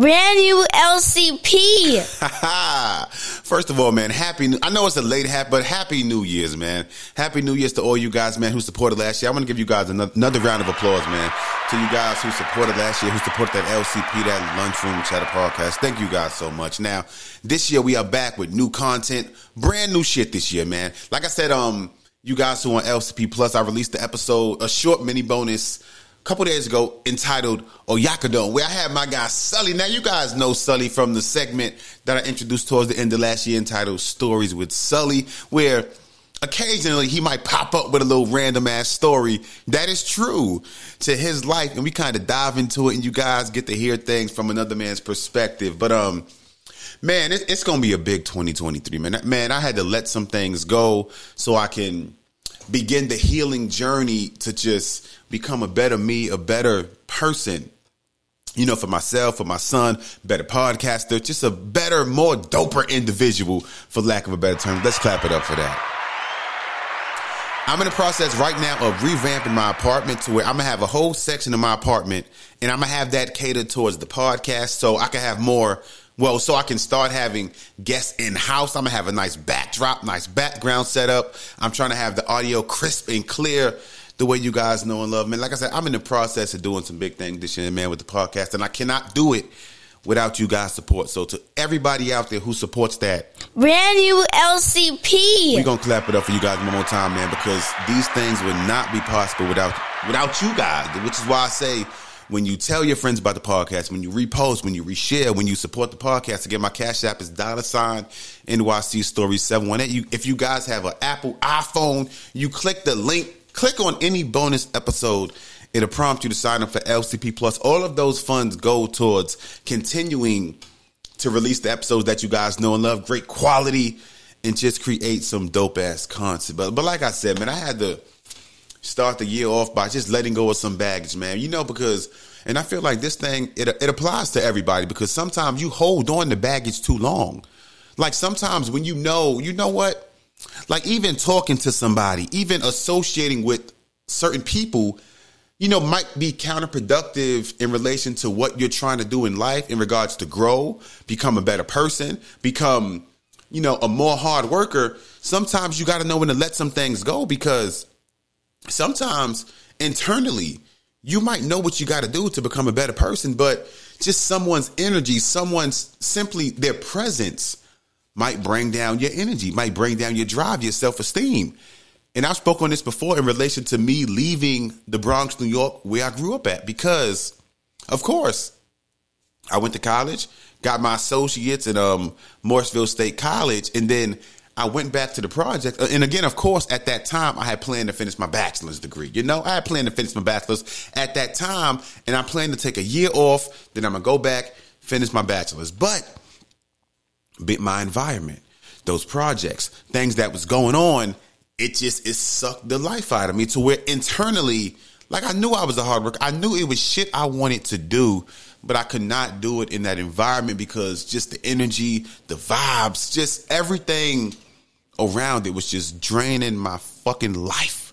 Brand new LCP. First of all, man, happy. New- I know it's a late happy, but happy New Year's, man. Happy New Year's to all you guys, man, who supported last year. I want to give you guys another, another round of applause, man, to you guys who supported last year, who supported that LCP, that Lunchroom Chatter podcast. Thank you guys so much. Now, this year we are back with new content, brand new shit this year, man. Like I said, um, you guys who on LCP Plus, I released the episode, a short mini bonus couple days ago entitled Oyakodon, where I had my guy Sully. Now, you guys know Sully from the segment that I introduced towards the end of last year entitled Stories with Sully, where occasionally he might pop up with a little random ass story that is true to his life, and we kind of dive into it, and you guys get to hear things from another man's perspective. But, um, man, it, it's gonna be a big 2023, man. Man, I had to let some things go so I can begin the healing journey to just become a better me, a better person. You know, for myself, for my son, better podcaster, just a better, more doper individual, for lack of a better term. Let's clap it up for that. I'm in the process right now of revamping my apartment to where I'm gonna have a whole section of my apartment and I'm gonna have that catered towards the podcast so I can have more well, so I can start having guests in house. I'm gonna have a nice backdrop, nice background setup. I'm trying to have the audio crisp and clear the way you guys know and love me. Like I said, I'm in the process of doing some big things this year, man, with the podcast, and I cannot do it without you guys' support. So to everybody out there who supports that, Brand new LCP. we're gonna clap it up for you guys one more time, man, because these things would not be possible without without you guys. Which is why I say when you tell your friends about the podcast, when you repost, when you reshare, when you support the podcast, again, my cash app is dollar sign NYC story 718. You if you guys have an Apple iPhone, you click the link, click on any bonus episode. It'll prompt you to sign up for LCP Plus. All of those funds go towards continuing to release the episodes that you guys know and love, great quality, and just create some dope ass content. But but like I said, man, I had to start the year off by just letting go of some baggage, man. You know, because and I feel like this thing it it applies to everybody because sometimes you hold on to baggage too long. Like sometimes when you know, you know what? Like even talking to somebody, even associating with certain people, you know, might be counterproductive in relation to what you're trying to do in life in regards to grow, become a better person, become, you know, a more hard worker. Sometimes you got to know when to let some things go because sometimes internally you might know what you got to do to become a better person, but just someone's energy, someone's simply their presence might bring down your energy, might bring down your drive, your self esteem. And I've spoken on this before in relation to me leaving the Bronx, New York, where I grew up at, because of course I went to college, got my associates at um, Morrisville State College, and then I went back to the project. Uh, And again, of course, at that time, I had planned to finish my bachelor's degree. You know, I had planned to finish my bachelor's at that time, and I planned to take a year off. Then I'm gonna go back, finish my bachelor's. But my environment, those projects, things that was going on, it just it sucked the life out of me to where internally, like I knew I was a hard worker. I knew it was shit I wanted to do, but I could not do it in that environment because just the energy, the vibes, just everything around it was just draining my fucking life.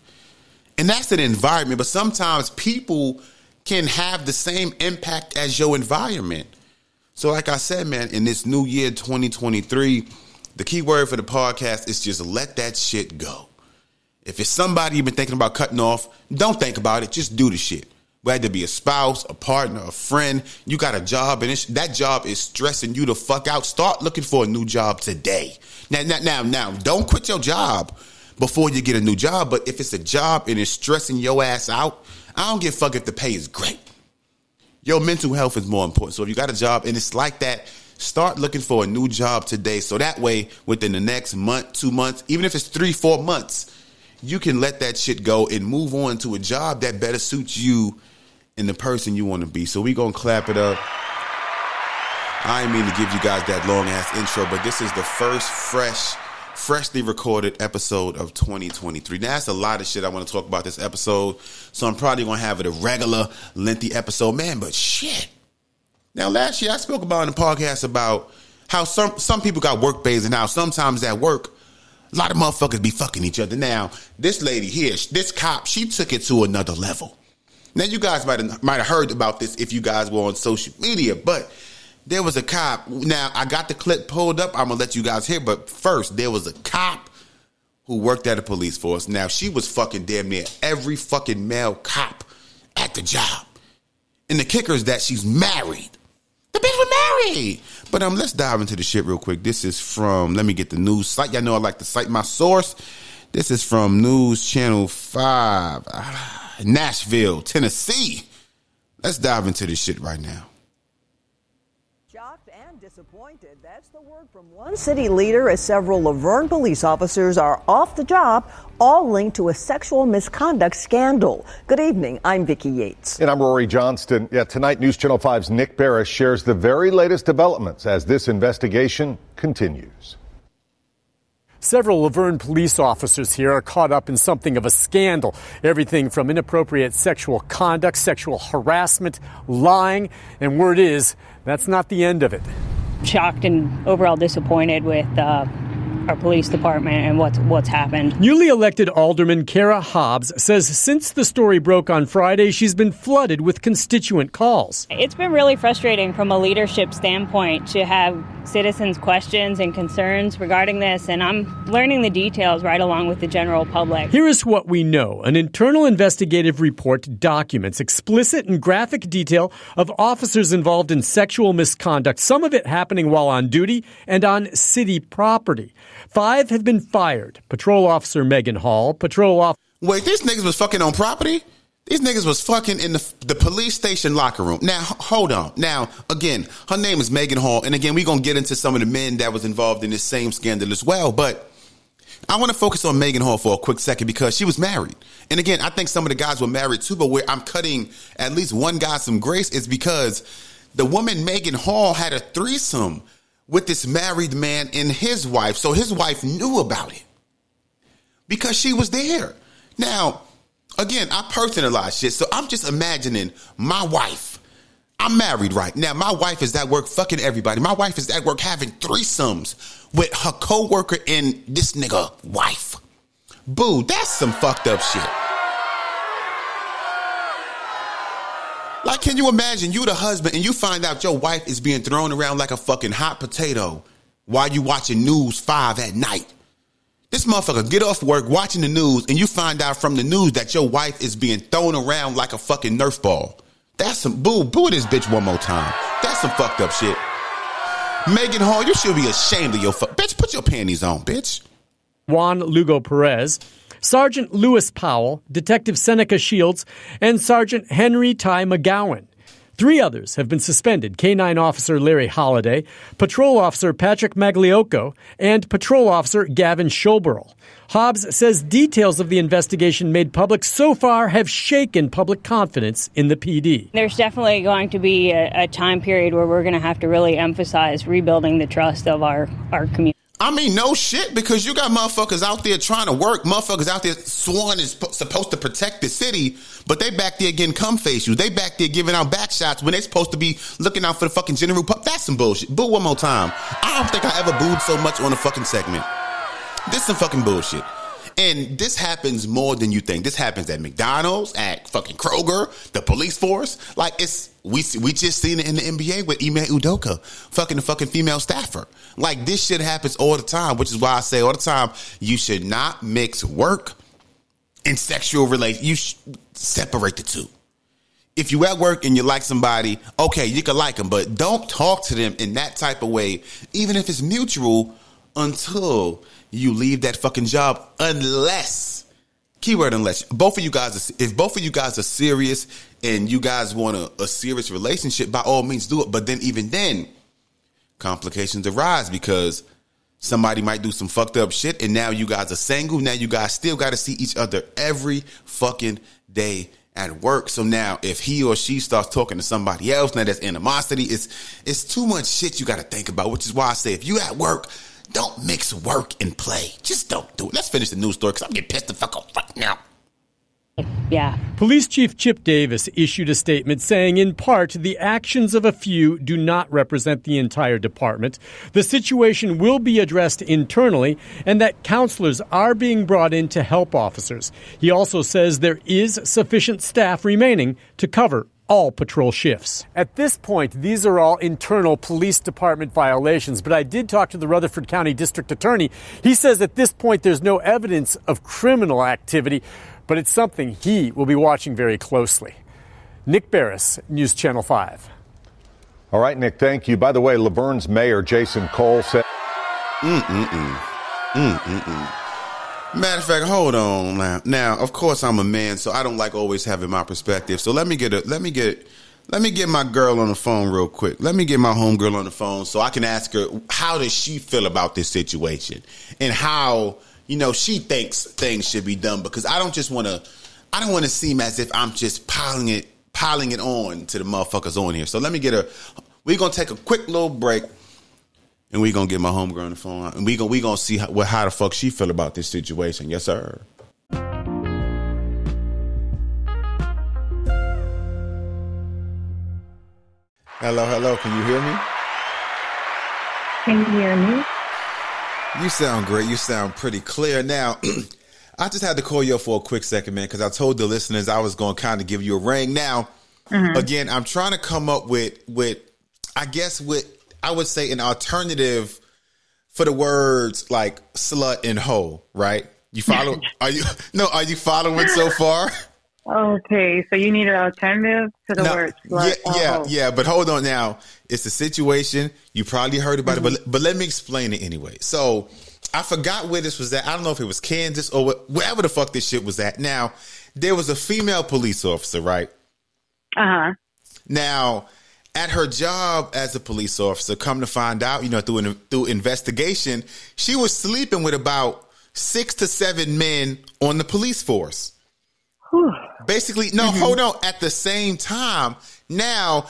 And that's an environment, but sometimes people can have the same impact as your environment. So, like I said, man, in this new year 2023, the key word for the podcast is just let that shit go. If it's somebody you've been thinking about cutting off, don't think about it. Just do the shit. Whether it be a spouse, a partner, a friend, you got a job, and that job is stressing you the fuck out. Start looking for a new job today. Now, now, now, now, don't quit your job before you get a new job. But if it's a job and it's stressing your ass out, I don't give a fuck if the pay is great. Your mental health is more important. So if you got a job and it's like that, start looking for a new job today. So that way, within the next month, two months, even if it's three, four months, you can let that shit go and move on to a job that better suits you and the person you want to be. So we gonna clap it up. I mean to give you guys that long ass intro, but this is the first fresh, freshly recorded episode of 2023. Now that's a lot of shit I want to talk about this episode, so I'm probably gonna have it a regular, lengthy episode, man. But shit. Now last year I spoke about in the podcast about how some some people got work bays and how sometimes at work a lot of motherfuckers be fucking each other. Now this lady here, this cop, she took it to another level. Now you guys might have might have heard about this if you guys were on social media, but there was a cop. Now I got the clip pulled up. I'm gonna let you guys hear, but first there was a cop who worked at a police force. Now she was fucking damn near every fucking male cop at the job. And the kicker is that she's married. The bitch was married. But um, let's dive into the shit real quick. This is from. Let me get the news site. Y'all know I like to cite my source. This is from News Channel Five, ah, Nashville, Tennessee. Let's dive into this shit right now. Shocked and disappointed. That's the word from one city leader as several La Vergne police officers are off the job, all linked to a sexual misconduct scandal. Good evening. I'm Vicki Yates. And I'm Rhori Johnston. Yeah, tonight News Channel 5's Nick Beres shares the very latest developments as this investigation continues. Several La Vergne police officers here are caught up in something of a scandal. Everything from inappropriate sexual conduct, sexual harassment, lying, and word is that's not the end of it. Shocked and overall disappointed with uh, our police department and what's what's happened. Newly elected Alderman Kara Hobbs says since the story broke on Friday, she's been flooded with constituent calls. It's been really frustrating from a leadership standpoint to have citizens' questions and concerns regarding this, and I'm learning the details right along with the general public. Here is what we know an internal investigative report documents explicit and graphic detail of officers involved in sexual misconduct, some of it happening while on duty and on city property. Five have been fired. Patrol Officer Maegan Hall, Patrol Officer. Wait, these niggas was fucking on property? These niggas was fucking in the, the police station locker room. Now, hold on. Now, again, her name is Maegan Hall. And again, we're going to get into some of the men that was involved in this same scandal as well. But I want to focus on Maegan Hall for a quick second because she was married. And again, I think some of the guys were married too. But where I'm cutting at least one guy some grace is because the woman Maegan Hall had a threesome with this married man and his wife. So his wife knew about it because she was there. Now, again, I personalize shit. So I'm just imagining my wife. I'm married right now. My wife is at work fucking everybody. My wife is at work having threesomes with her coworker and this nigga wife. Boo, that's some fucked up shit. Like, can you imagine you the husband and you find out your wife is being thrown around like a fucking hot potato while you watching News 5 at night? This motherfucker get off work watching the news and you find out from the news that your wife is being thrown around like a fucking Nerf ball. That's some boo, boo this bitch one more time. That's some fucked up shit. Maegan Hall, you should be ashamed of your fuck. Bitch, put your panties on, bitch. Juan Lugo Perez, Sergeant Lewis Powell, Detective Seneca Shields, and Sergeant Henry Ty McGowan. Three others have been suspended K9 Officer Larry Holladay, Patrol Officer Patrick Magliocco, and Patrol Officer Gavin Schoberl. Hobbs says details of the investigation made public so far have shaken public confidence in the PD. There's definitely going to be a, a time period where we're going to have to really emphasize rebuilding the trust of our, our community. I mean, no shit, because you got motherfuckers out there trying to work, motherfuckers out there sworn is supposed to protect the city, but they back there getting cum face you. They back there giving out back shots when they supposed to be looking out for the fucking general public. That's some bullshit. Boo one more time. I don't think I ever booed so much on a fucking segment. This some fucking bullshit. And this happens more than you think. This happens at McDonald's, at fucking Kroger, the police force. Like it's we we just seen it in the NBA with Ime Udoka, fucking the fucking female staffer. Like this shit happens all the time, which is why I say all the time you should not mix work and sexual relations. You sh- separate the two. If you at work and you like somebody, okay, you can like them, but don't talk to them in that type of way, even if it's mutual, until you leave that fucking job unless keyword unless both of you guys if both of you guys are serious and you guys want a, a serious relationship by all means do it. But then even then complications arise because somebody might do some fucked up shit and now you guys are single. Now you guys still got to see each other every fucking day at work. So now if he or she starts talking to somebody else now that's animosity. It's it's too much shit you got to think about which is why i say if you at work don't mix work and play. Just don't do it. Let's finish the news story because I'm getting pissed the fuck off right now. Yeah. Police Chief Chip Davis issued a statement saying, in part, the actions of a few do not represent the entire department. The situation will be addressed internally, and that counselors are being brought in to help officers. He also says there is sufficient staff remaining to cover all patrol shifts. At this point, these are all internal police department violations, but I did talk to the Rutherford County District Attorney. He says at this point there's no evidence of criminal activity, but it's something he will be watching very closely. Nick Beres, News Channel 5. All right, Nick, thank you. By the way, La Vergne's mayor, Jason Cole, said. Mm-mm-mm. Mm-mm-mm. Matter of fact, hold on now. Now, of course, I'm a man, so I don't like always having my perspective. So let me get a let me get let me get my girl on the phone real quick. Let me get my homegirl on the phone so I can ask her how does she feel about this situation and how you know she thinks things should be done because I don't just want to I don't want to seem as if I'm just piling it piling it on to the motherfuckers on here. So let me get her. We're gonna take a quick little break and we gonna get my homegirl on the phone, and we gonna we gonna see how, how the fuck she feel about this situation. Yes, sir. Hello, hello. Can you hear me? Can you hear me? You sound great. You sound pretty clear. Now, I just had to call you up for a quick second, man, because I told the listeners I was going to kind of give you a ring. Now, mm-hmm. again, I'm trying to come up with with I guess with I would say an alternative for the words like slut and hoe, right? You follow? are you no? Are you following so far? Okay, so you need an alternative to the now, word slut. Yeah, yeah, yeah. But hold on now. It's a situation. You probably heard about mm-hmm. it, but but let me explain it anyway. So I forgot where this was at. I don't know if it was Kansas or wherever the fuck this shit was at. Now there was a female police officer, right? Uh huh. Now at her job as a police officer, come to find out, you know, through an, through investigation, she was sleeping with about six to seven men on the police force. Basically, no, mm-hmm. hold on. At the same time, now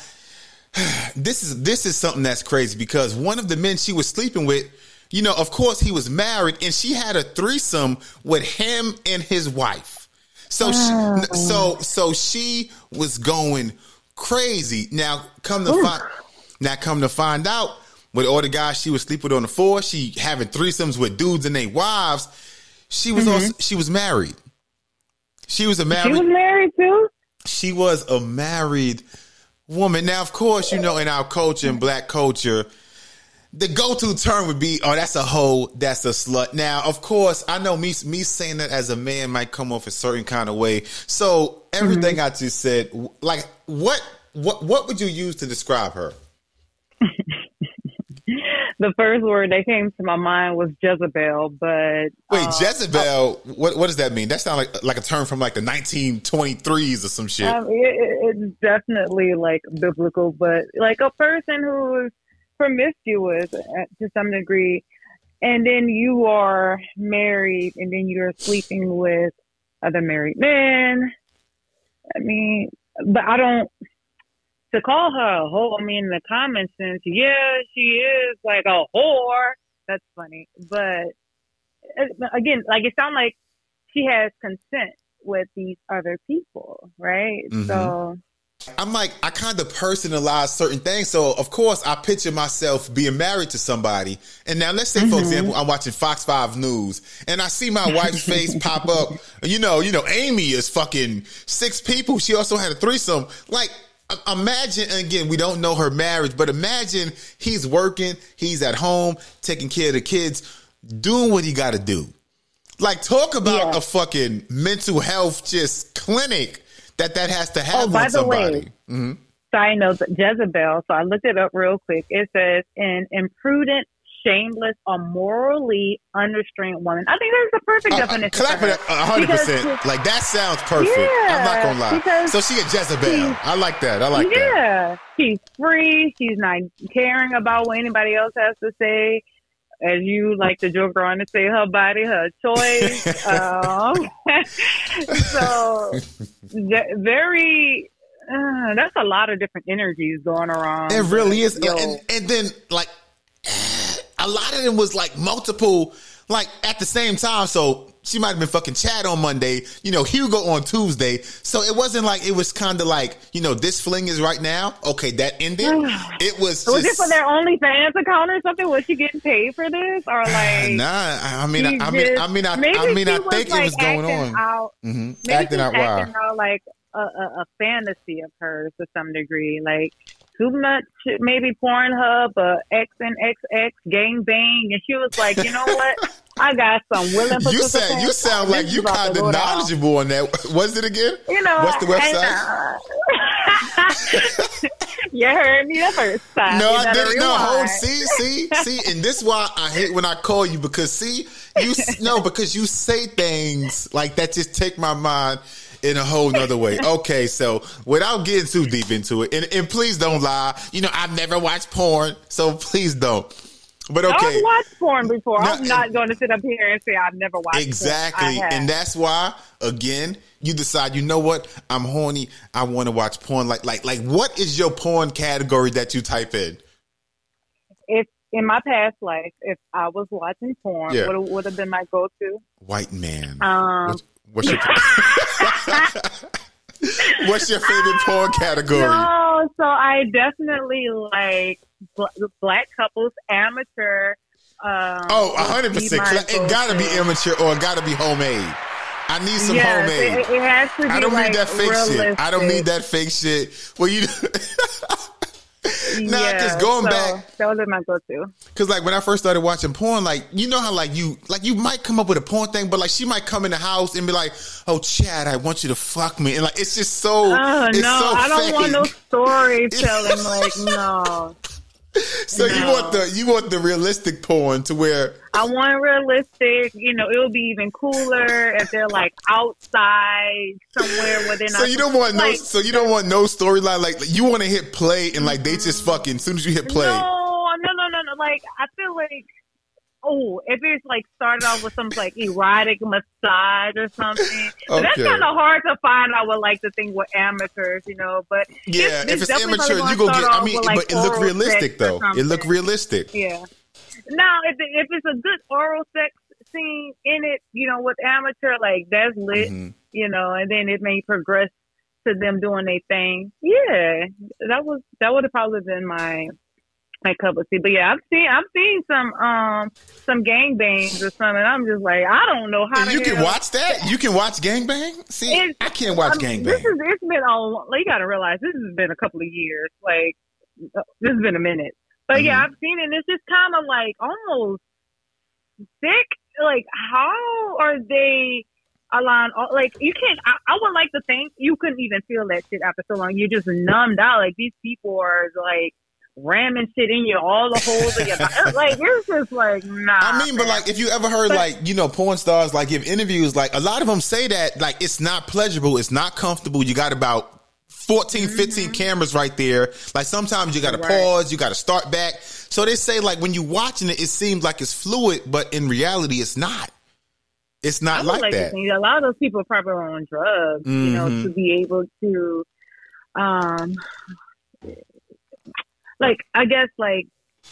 this is this is something that's crazy because one of the men she was sleeping with, you know, of course he was married, and she had a threesome with him and his wife. So, oh. she, so, so she was going crazy. Now come to Ooh. find now come to find out with all the guys she was sleeping on the floor, she having threesomes with dudes and their wives. She was mm-hmm. also she was married. She was a married. She was married too. She was a married woman. Now, of course, you know in our culture, in black culture, the go-to term would be, "Oh, that's a hoe, that's a slut." Now, of course, I know me me saying that as a man might come off a certain kind of way. So everything mm-hmm. I just said, like, what what what would you use to describe her? the first word that came to my mind was Jezebel, but wait, uh, Jezebel. what what does that mean? That sounds like like a term from like the 1923s or some shit. Um, it, it's definitely like biblical, but like a person who is promiscuous to some degree, and then you are married, and then you're sleeping with other married men. I mean, but I don't to call her a whore. I mean, in the common sense, yeah, she is like a whore. That's funny, but uh, again, like it sounds like she has consent with these other people, right? Mm-hmm. So I'm like, I kind of personalize certain things. So, of course, I picture myself being married to somebody. And now, let's say, mm-hmm. for example, I'm watching Fox 5 News and I see my wife's face pop up. You know, you know, Amy is fucking six people. She also had a threesome. Like, imagine, again, we don't know her marriage, but imagine he's working, he's at home, taking care of the kids, doing what he got to do. Like, talk about yeah. a fucking mental health just clinic that that has to have oh, by the somebody. Way, mm-hmm. Side note, Jezebel. So I looked it up real quick. It says an imprudent, shameless, or morally unrestrained woman. I think that's the perfect uh, definition. Clap it hundred percent. Like that sounds perfect. Yeah, I'm not gonna lie. So she a Jezebel. I like that. I like yeah, that. Yeah, she's free. She's not caring about what anybody else has to say as you like to joke around and say, her body, her choice. um, so very. Uh, that's a lot of different energies going around. It really is, and, and then like a lot of them was like multiple, like at the same time. So she might have been fucking Chad on Monday, you know, Hugo on Tuesday. So it wasn't like it was kind of like, you know, this fling is right now. Okay, that ended. it was. Was just, it for their OnlyFans account or something? Was she getting paid for this or like? Nah, I mean, I, I mean, I mean, I, I mean, I think like it was going on. Out, mm-hmm. Acting out, acting out like a, a, a fantasy of hers to some degree. Like too much, maybe Pornhub, uh, X and XX, gang bang, and she was like, you know what? I got some willing You sound you sound like you kind of knowledgeable on that. Was it again? You know, What's the and, website? uh, you heard me the first time. No, You I didn't. No, hold. See, see, see, and this why I hate when I call you because see, you no because you say things like that just take my mind in a whole nother way. Okay, so without getting too deep into it, and, and please don't lie. You know, I've never watched porn, so please don't. But okay, I've watched porn before. No, I'm not going to sit up here and say I've never watched Exactly. And that's why, again, you decide, you know what? I'm horny. I want to watch porn. Like, like, like, what is your porn category that you type in? if in my past life, if I was watching porn, Yeah. what would have been my go-to? White man. Um, what's, your What's your favorite porn category? No, so I definitely like bl- black couples, amateur. Um, Oh, hundred percent. It gotta be immature or it gotta be homemade. I need some Yes, homemade. It, it has to be I don't like need that fake shit. I don't need that fake shit. Well, you. Nah, 'cause Yeah, going so back- that was my go-to. Cause like when I first started watching porn, like you know how like you like you might come up with a porn thing, but like she might come in the house and be like, "Oh, Chad, I want you to fuck me," and like it's just so. Oh it's no, so I don't fake. want no storytelling. like no, So you want the you want the realistic porn to where I want realistic. You know, it would be even cooler if they're like outside somewhere where they're not. so you don't want no so you don't want no storyline like you want to hit play and like they just fucking as soon as you hit play. No, no, no, no, no. Like I feel like, oh, if it's like started off with some like erotic massage or something, but that's kind of hard to find. I would like to think with amateurs, you know. But Yeah, if it's amateur, you go get. I mean, with, like, but it look realistic though. It look realistic. Yeah. Now, if it, if it's a good oral sex scene in it, you know, with amateur, like that's lit, Mhm. you know, and then it may progress to them doing their thing. Yeah, that was that would have probably been my my cup of tea. But yeah, I've seen I've seen some um some gang bangs or something. I'm just like I don't know how you can hell- watch that. You can watch gang bang. See, It's- I can't watch I mean, gangbang. This is it's been all you got to realize this has been a couple of years. Like uh, this has been a minute. But yeah, Mhm. I've seen it. and It's just kind of like almost sick. Like how are they all- Like you can't. I, I would like to think you couldn't even feel that shit after so long. You're just numbed out. Like these people are like ramming shit in you all the holes of your body. Like it's just like nah. I mean, but like, if you ever heard But- like you know porn stars like give interviews, like a lot of them say that like it's not pleasurable, it's not comfortable. You got about 14, 15 cameras right there. Like sometimes you got to Mm-hmm. Right. pause, you got to start back. So they say like when you watching it, it seems like it's fluid, but in reality, it's not. It's not like, like that. a lot of those people are probably on drugs, you know, to be able to, um, like I guess like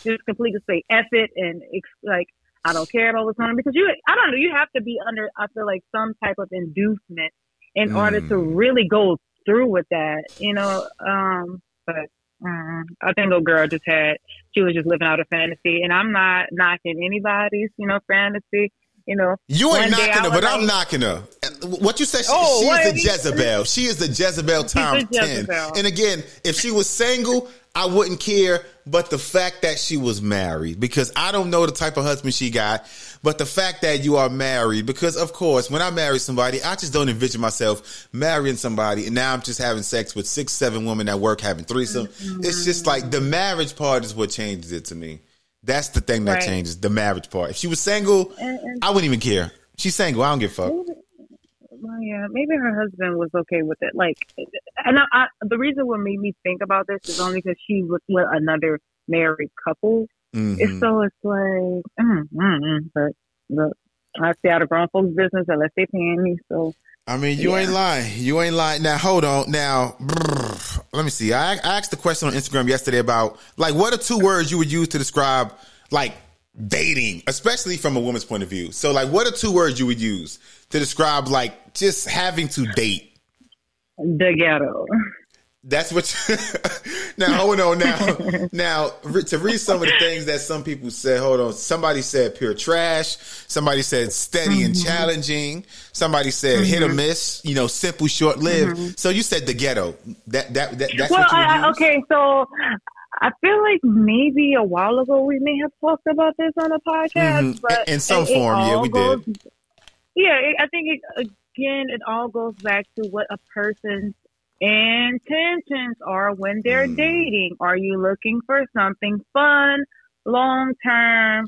just completely say F it and like I don't care about what's going on because you I don't know you have to be under I feel like some type of inducement in order to Mm. really go through with that, you know. Um, but mm, I think the girl just had she was just living out a fantasy, and I'm not knocking anybody's you know fantasy. You know, You ain't knocking her, but I'm knocking her. What you said? She, Oh, she is the Jezebel. She is the Jezebel times the ten. Jezebel. And again, if she was single, I wouldn't care. But the fact that she was married, because I don't know the type of husband she got, but the fact that you are married, because of course, when I marry somebody, I just don't envision myself marrying somebody, and now I'm just having sex with six, seven women at work having threesome. Mm-hmm. It's just like the marriage part is what changes it to me. That's the thing that Right. changes the marriage part. If she was single, And- and- I wouldn't even care. She's single. I don't give a fuck. Yeah, maybe her husband was okay with it. Like, and I, I, the reason what made me think about this is only because she was with another married couple. Mhm. It's so it's like, mm, mm, mm. but look, I stay out of grown folks' business unless they paying me. So I mean, you ain't lying. You ain't lying. Now, hold on. Now, brr, let me see. I, I asked the question on Instagram yesterday about like what are two words you would use to describe like dating, especially from a woman's point of view. So, like, what are two words you would use to describe like just having to date? the ghetto. That's what. now hold on now now to read some of the things that some people said hold on somebody said pure trash somebody said steady and Mm-hmm. challenging somebody said hit or miss you know simple short lived so you said the ghetto that that, that that's Mm-hmm. well, what you I, I, would use? okay, so I feel like maybe a while ago we may have talked about this on a podcast, but In some it- it form, yeah, we did. Yeah, it, I think it, again, it all goes back to what a person's intentions are when they're Mm. dating. Are you looking for something fun, long term?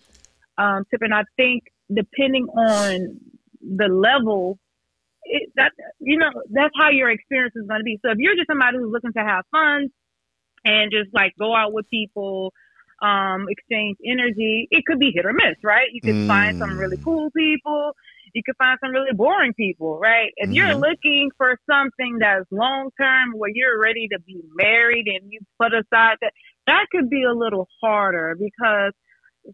Um, Tip, and I think depending on the level it, that you know that's how your experience is going to be. So if you're just somebody who's looking to have fun and just like go out with people, um, exchange energy, it could be hit or miss, right? You could find some really cool people. You could find some really boring people, right? If you're Mhm. looking for something that's long term, where you're ready to be married and you put aside that, that could be a little harder because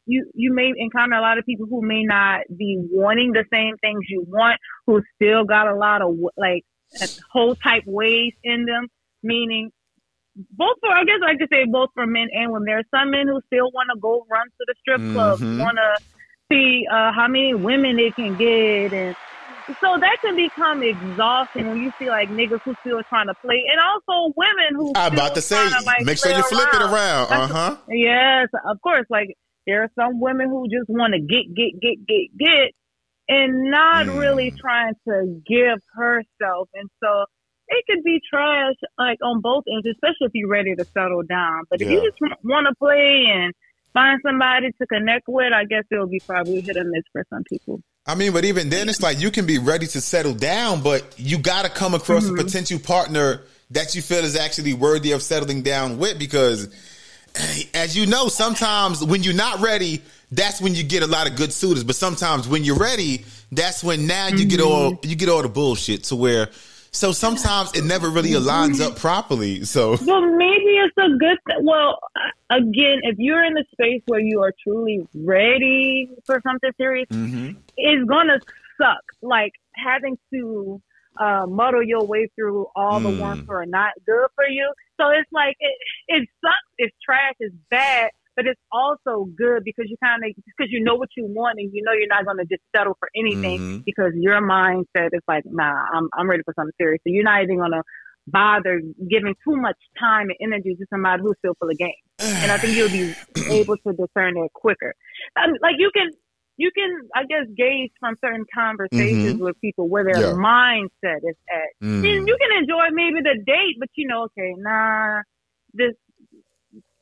you you may encounter a lot of people who may not be wanting the same things you want, who still got a lot of like whole type ways in them. Meaning, both for I guess I could say both for men and women. There are some men who still want to go run to the strip club, Mhm. want to see uh, how many women they can get, and so that can become exhausting when you see like niggas who still trying to play, and also women who. I'm about to say tryna, like, make sure you flip it around uh-huh Yes, of course. Like there are some women who just want to get, get, get, get, get, and not Mm. really trying to give herself. And so it could be trash, like on both ends, especially if you're ready to settle down. But if you just want to play and find somebody to connect with, I guess it'll be probably hit or miss for some people. I mean, but even then, it's like you can be ready to settle down, but you got to come across Mm-hmm. a potential partner that you feel is actually worthy of settling down with. Because, as you know, sometimes when you're not ready, that's when you get a lot of good suitors. But sometimes when you're ready, that's when now you get all Mm-hmm. you get all the bullshit to where. So sometimes it never really aligns up properly. So Well, maybe it's a good. Th- well, again, if you're in the space where you are truly ready for something serious, Mhm. it's gonna suck. Like having to uh, muddle your way through all the Mm. ones who are not good for you. So it's like it, it sucks. It's trash. It's bad. But it's also good because you kind of because you know what you want and you know you're not gonna just settle for anything Mhm. because your mindset is like, nah, I'm I'm ready for something serious. So you're not even gonna bother giving too much time and energy to somebody who's still full of games. And I think you'll be able to discern it quicker. I mean, like you can, you can, I guess, gauge from certain conversations with people where their Yeah. mindset is at. Mm. And you can enjoy maybe the date, but you know, okay, nah, this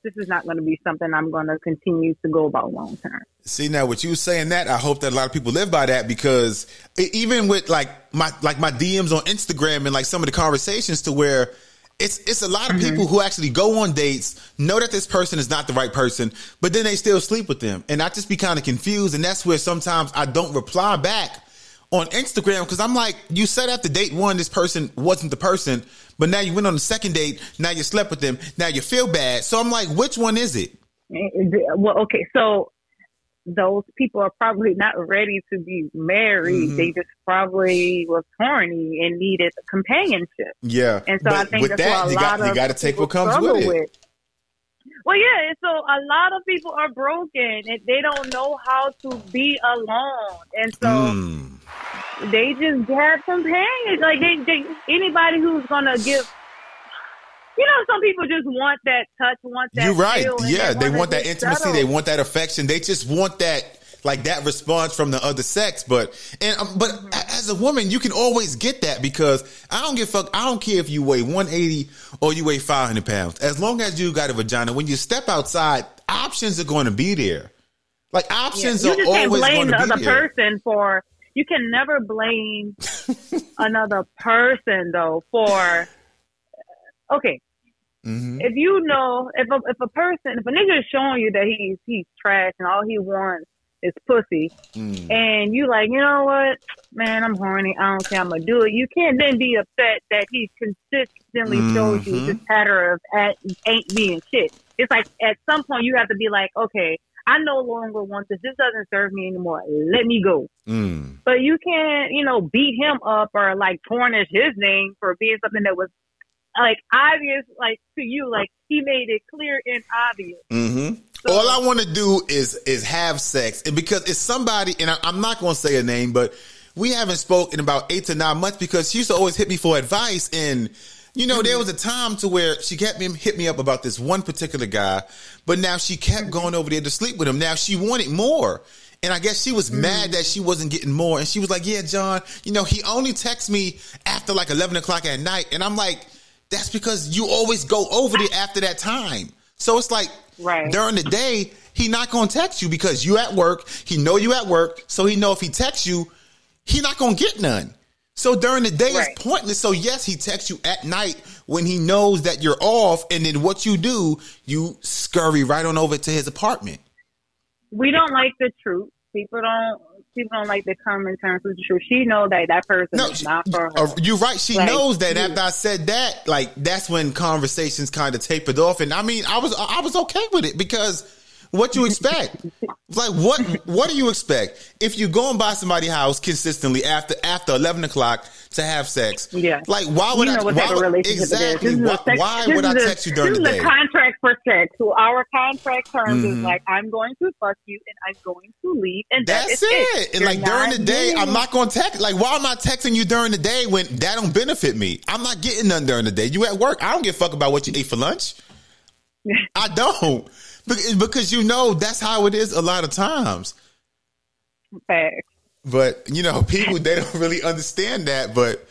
this is not going to be something I'm going to continue to go about long term. See now, what you saying that I hope that a lot of people live by that because even with like my like my DMs on Instagram and like some of the conversations to where it's it's a lot of people mm-hmm. who actually go on dates, know that this person is not the right person, but then they still sleep with them, and I just be kind of confused, and that's where sometimes I don't reply back on Instagram because I'm like, you said after date one, this person wasn't the person, but now you went on the second date, now you slept with them, now you feel bad, so I'm like, which one is it? Well, okay, so those people are probably not ready to be married. Mhm. They just probably was horny and needed companionship. Yeah, And so I think with that's that, what a you lot got you got to take what comes with it. Well, yeah. So a lot of people are broken and they don't know how to be alone, and so Mm. They just have companions. Like they, they, anybody who's gonna give. You know, some people just want that touch, want that. You're right. Yeah, they wanna want that intimacy. settle. They want that affection. They just want that like that response from the other sex. But and um, but Mm-hmm. as a woman, you can always get that because I don't give a fuck. I don't care if you weigh 180 or you weigh 500 pounds. As long as you got a vagina, when you step outside, options are going to be there. Like Yeah, options you are just can't always blame going the to be other there. person for. You can never blame another person though for. Okay, Mhm. if you know if a, if a person if a nigga is showing you that he's he's trash and all he wants is pussy Mm. and you like you know what man I'm horny I don't care I'm gonna do it you can't then be upset that he consistently shows you Mhm. this pattern of at, ain't being shit it's like at some point you have to be like okay I no longer want this this doesn't serve me anymore let me go Mm. but you can't you know beat him up or like tarnish his name for being something that was like obvious, like to you, like he made it clear and obvious. Mm-hmm. All I want to do is is have sex, and because it's somebody, and I, I'm not going to say a name, but we haven't spoken in about eight to nine months because she used to always hit me for advice, and you know there was a time to where she kept me hit me up about this one particular guy, but now she kept going over there to sleep with him. Now she wanted more. And I guess she was mm-hmm. mad that she wasn't getting more. And she was like, Yeah, John, you know, he only texts me after like 11 o'clock at night. And I'm like, That's because you always go over there after that time. So it's like Right. during the day, he not gonna text you because you at work. He know you at work, so he know if he texts you, he not gonna get none. So during the day Right. it's pointless. So yes, he texts you at night when he knows that you're off, and then what you do, you scurry right on over to his apartment. We don't like the truth. People don't. People don't like to come in terms with the truth. She know that that person No, is she- not for her. you're right. She Like, knows that. After I said that, like that's when conversations kind of tapered off, and I mean, I was I was okay with it because what you expect? like what what do you expect if you go and buy somebody's house consistently after after eleven o'clock to have sex? Yeah. Like why would you I? what why would- relationship exactly? Is Why, sex- why would I is a- text you during this the is day? a contract for sex. So our contract terms Mhm. is like, I'm going to fuck you and I'm going to leave, and that That's is it. And You're like during the day, I'm not going to text. Like, why am I texting you during the day when that don't benefit me? I'm not getting none during the day. You at work. I don't give a fuck about what you ate for lunch. I don't. Because you know that's how it is a lot of times. Facts. But you know, people they don't really understand that. But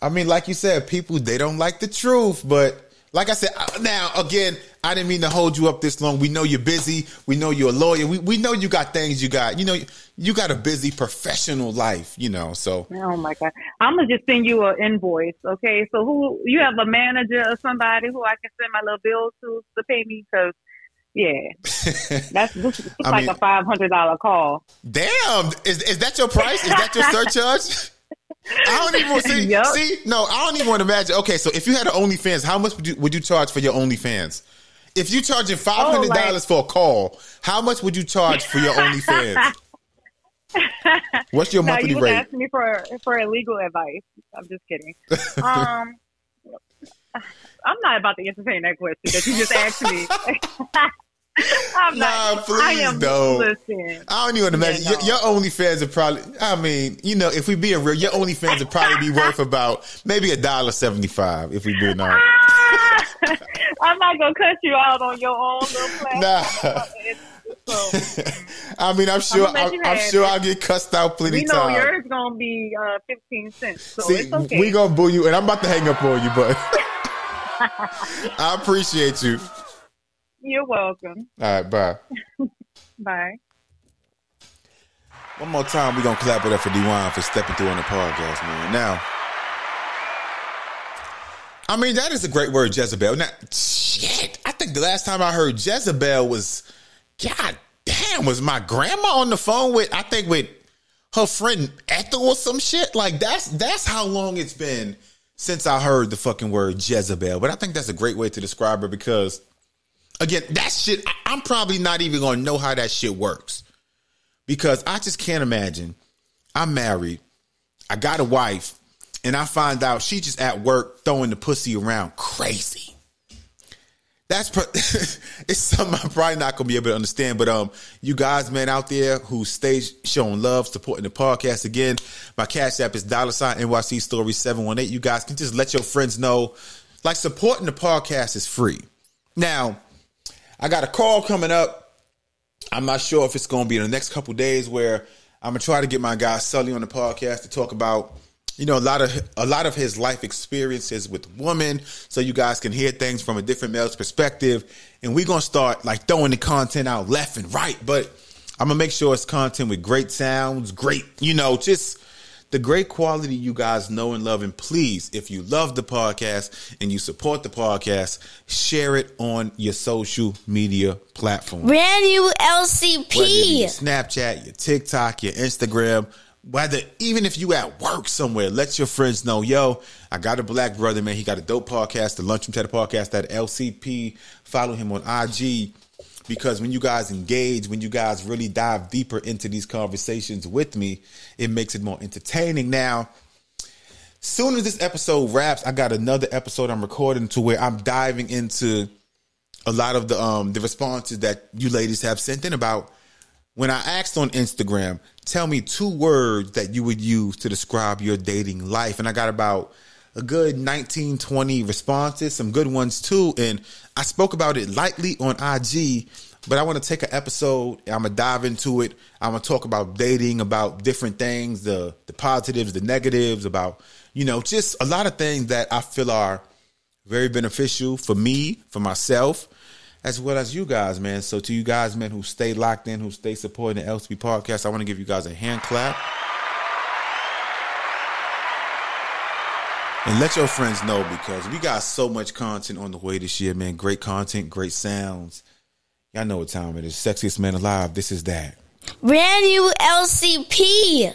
I mean, like you said, people they don't like the truth. But like I said, now again, I didn't mean to hold you up this long. We know you're busy. We know you're a lawyer. We we know you got things you got. You know, you got a busy professional life. You know, so Oh my god! I'm gonna just send you an invoice, okay? So who you have a manager or somebody who I can send my little bills to to pay me? Because yeah, that's this is like mean- a five hundred dollar call. damn, is is that your price? Is that your surcharge? I don't even want to see. Yup. See, no, I don't even want to imagine. Okay, so if you had an OnlyFans, how much would you would you charge for your OnlyFans? If you charging five hundred dollars for a call, how much would you charge for your OnlyFans? What's your monthly you was rate? asking me for for legal advice. I'm just kidding. Um, I'm not about to entertain that question that you just asked me. I'm Nah, not. please I am, don't. Listen, I don't even imagine. Yeah, your, no. your OnlyFans would probably. I mean, you know, if we being real, your OnlyFans would probably be worth about maybe a dollar seventy five. If we being honest. Ah! I'm not gonna cut you out on your own little platform. Nah. So, I mean, I'm sure. I'm, I'm sure. I'll get cussed out plenty we know times. yours gonna be uh, 15 cents, so See, it's okay. we gonna boo you, and I'm about to hang up on you, but I appreciate you. You're welcome. All right, bye. Bye. One more time, we're gonna clap it up for D1 for stepping through on the podcast, man. Now, I mean, that is a great word, Jezebel. Now, shit, I think the last time I heard Jezebel was, God damn, was my grandma on the phone with, I think with her friend Ethel or some shit. Like that's that's how long it's been since I heard the fucking word Jezebel. But I think that's a great way to describe her because, again, that shit, I- I'm probably not even gonna know how that shit works because I just can't imagine. I'm married, I got a wife, and I find out she just at work throwing the pussy around crazy. That's pro- it's something I'm probably not gonna be able to understand. But um, you guys, man, out there who stay showing love, supporting the podcast again, my cash app is dollar sign NYC Story seven one eight. You guys can just let your friends know, like supporting the podcast is free. Now, I got a call coming up. I'm not sure if it's to be in the next couple days where I'm gonna try to get my guy Sully on the podcast to talk about, you know, a lot of a lot of his life experiences with women, so you guys can hear things from a different male's perspective. And we're gonna start like throwing the content out left and right, but I'm gonna make sure it's content with great sounds, great, you know, just the great quality you guys know and love. And please, if you love the podcast and you support the podcast, share it on your social media platform. Brand new be your LCP. Snapchat, your TikTok, your Instagram, whether even if you at work somewhere, let your friends know, yo, I got a black brother, man. He got a dope podcast, the Lunchroom Chatter podcast, that LCP. Follow him on IG. Because when you guys engage, when you guys really dive deeper into these conversations with me, it makes it more entertaining. Now, soon as this episode wraps, I got another episode I'm recording to where I'm diving into a lot of the um the responses that you ladies have sent in about when I asked on Instagram, tell me two words that you would use to describe your dating life. And I got about a good 19, 20 responses, some good ones too. And I spoke about it lightly on IG, but I want to take an episode. I'm gonna dive into it. I'm gonna talk about dating, about different things, the the positives, the negatives, about you know, just a lot of things that I feel are very beneficial for me, for myself, as well as you guys, man. So to you guys, man, who stay locked in, who stay supporting the LCP podcast, I want to give you guys a hand clap. And let your friends know because we got so much content on the way this year, man. Great content, great sounds. Y'all know what time it is. Sexiest man alive. This is that. Brand new LCP.